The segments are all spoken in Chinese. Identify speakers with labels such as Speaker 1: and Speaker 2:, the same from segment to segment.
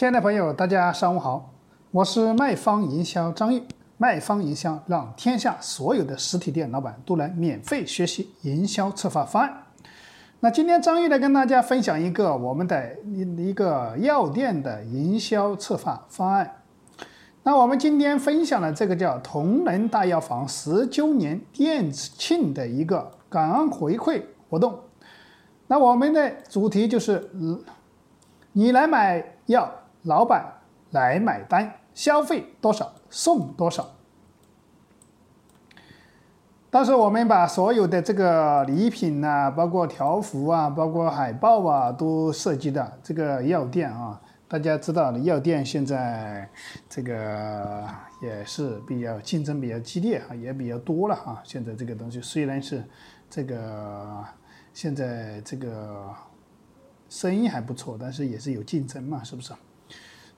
Speaker 1: 亲爱的朋友，大家上午好，我是卖方营销张玉。卖方营销让天下所有的实体店老板都来免费学习营销策划方案。那今天张玉来跟大家分享一个我们的一一个药店的营销策划方案。那我们今天分享的这个叫同仁大药房十周年店庆的一个感恩回馈活动。那我们的主题就是，你来买药，老板来买单，消费多少？送多少？当时我们把所有的这个礼品呐，包括条幅啊，包括海报啊，都设计的这个药店啊。大家知道的，药店现在这个也是比较竞争比较激烈啊，也比较多了哈。现在这个东西虽然是这个现在这个生意还不错，但是也是有竞争嘛，是不是？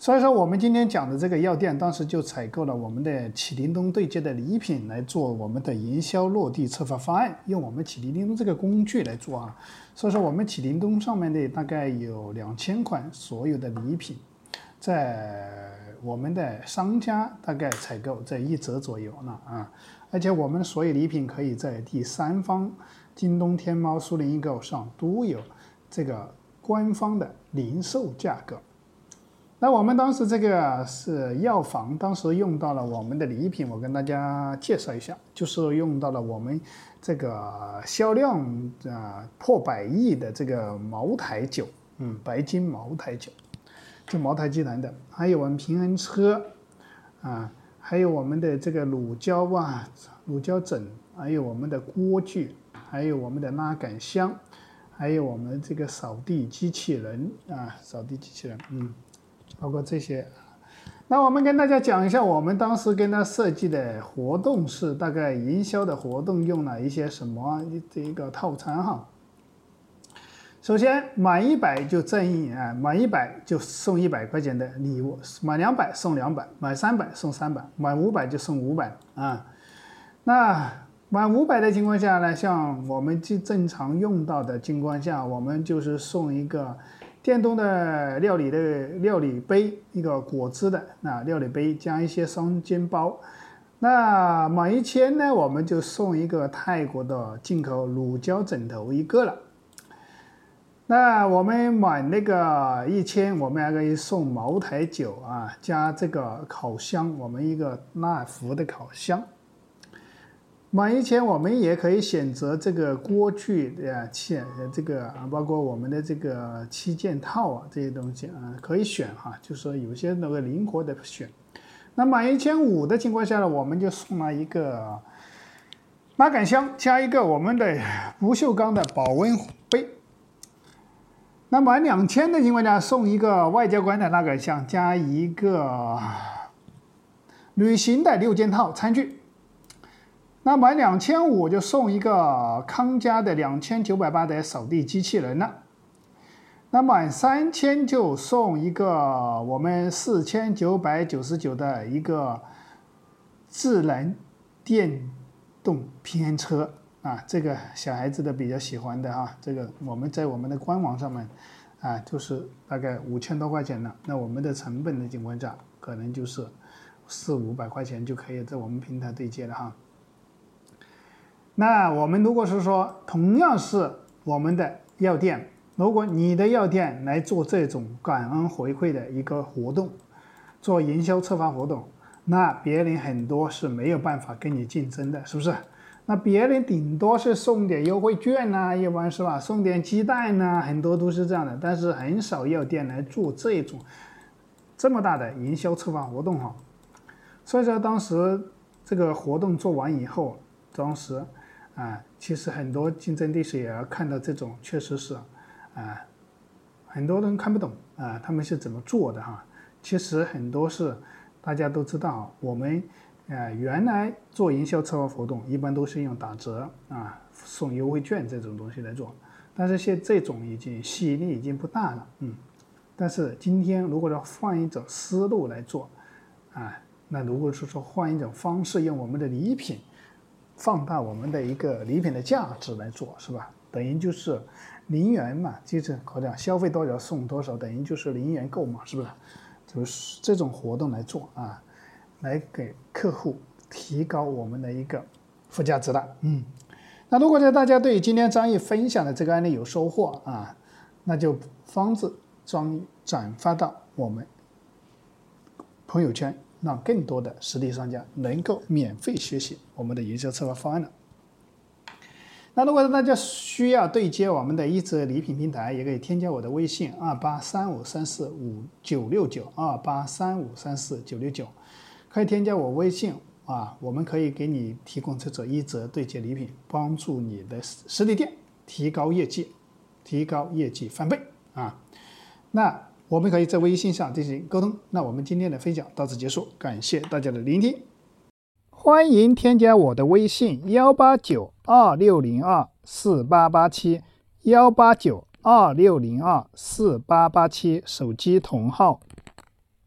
Speaker 1: 所以说，我们今天讲的这个药店，当时就采购了我们的启灵东对接的礼品来做我们的营销落地策划方案，用我们启灵东这个工具来做啊。所以说，我们启灵东上面的大概有两千款所有的礼品，在我们的商家大概采购在一折左右呢啊。而且我们所有礼品可以在第三方京东、天猫、苏宁易购上都有这个官方的零售价格。那我们当时这个是药房，当时用到了我们的礼品，我跟大家介绍一下，就是用到了我们这个销量啊破百亿的这个茅台酒，嗯，白金茅台酒，就茅台集团的，还有我们平衡车，啊，还有我们的这个乳胶啊，乳胶枕，还有我们的锅具，还有我们的拉杆箱，还有我们这个扫地机器人啊，扫地机器人，嗯。包括这些，那我们跟大家讲一下，我们当时跟他设计的活动是大概营销的活动用了一些什么这一个套餐哈。首先满一百就赠一啊，满一百就送一百块钱的礼物，满两百送两百，满三百送三百，满五百就送五百啊。那满五百的情况下呢，像我们正正常用到的情况下，我们就是送一个。电动的料理的料理杯，一个果汁的啊料理杯，加一些双肩包。那满一千呢，我们就送一个泰国的进口乳胶枕头一个了。那我们满那个一千，我们还可以送茅台酒啊，加这个烤箱，我们一个纳福的烤箱。满一千，我们也可以选择这个锅具的器，这个啊，包括我们的这个七件套啊，这些东西啊，可以选哈，就是说有些那个灵活的选。那满一千五的情况下呢，我们就送了一个拉杆箱，加一个我们的不锈钢的保温杯。那满两千的情况下，送一个外交官的拉杆箱，加一个旅行的六件套餐具。那满两千五就送一个康佳的两千九百八的扫地机器人了。那满三千就送一个我们四千九百九十九的一个智能电动平衡车啊，这个小孩子的比较喜欢的哈，这个我们在我们的官网上面啊，就是大概五千多块钱了。那我们的成本的情况下，可能就是四五百块钱就可以在我们平台对接了哈。那我们如果是说同样是我们的药店，如果你的药店来做这种感恩回馈的一个活动，做营销策划活动，那别人很多是没有办法跟你竞争的，是不是？那别人顶多是送点优惠券呐，一般是吧？送点鸡蛋呐，很多都是这样的，但是很少药店来做这种这么大的营销策划活动哈。所以说当时这个活动做完以后，当时。啊，其实很多竞争对手也要看到这种，确实是，啊，很多人看不懂啊，他们是怎么做的哈？其实很多是大家都知道，我们啊原来做营销策划活动，一般都是用打折啊、送优惠券这种东西来做，但是现这种已经吸引力已经不大了，嗯。但是今天如果要换一种思路来做，啊，那如果是说换一种方式，用我们的礼品。放大我们的一个礼品的价值来做，是吧？等于就是零元嘛，就是好像消费多少送多少，等于就是零元购嘛，是不是？就是这种活动来做啊，来给客户提高我们的一个附加值的。嗯，那如果大家对今天张毅分享的这个案例有收获啊，那就方子张毅转发到我们朋友圈，让更多的实体商家能够免费学习我们的营销策划方案了。那如果大家需要对接我们的一折礼品平台，也可以添加我的微信二八三五三四五九六九二八三五三四九六九，可以添加我微信啊，我们可以给你提供这种一折对接礼品，帮助你的实体店提高业绩，提高业绩翻倍啊。那我们可以在微信上进行沟通。那我们今天的分享到此结束，感谢大家的聆听。欢迎添加我的微信幺八九二六零二四八八七幺八九二六零二四八八七手机同号。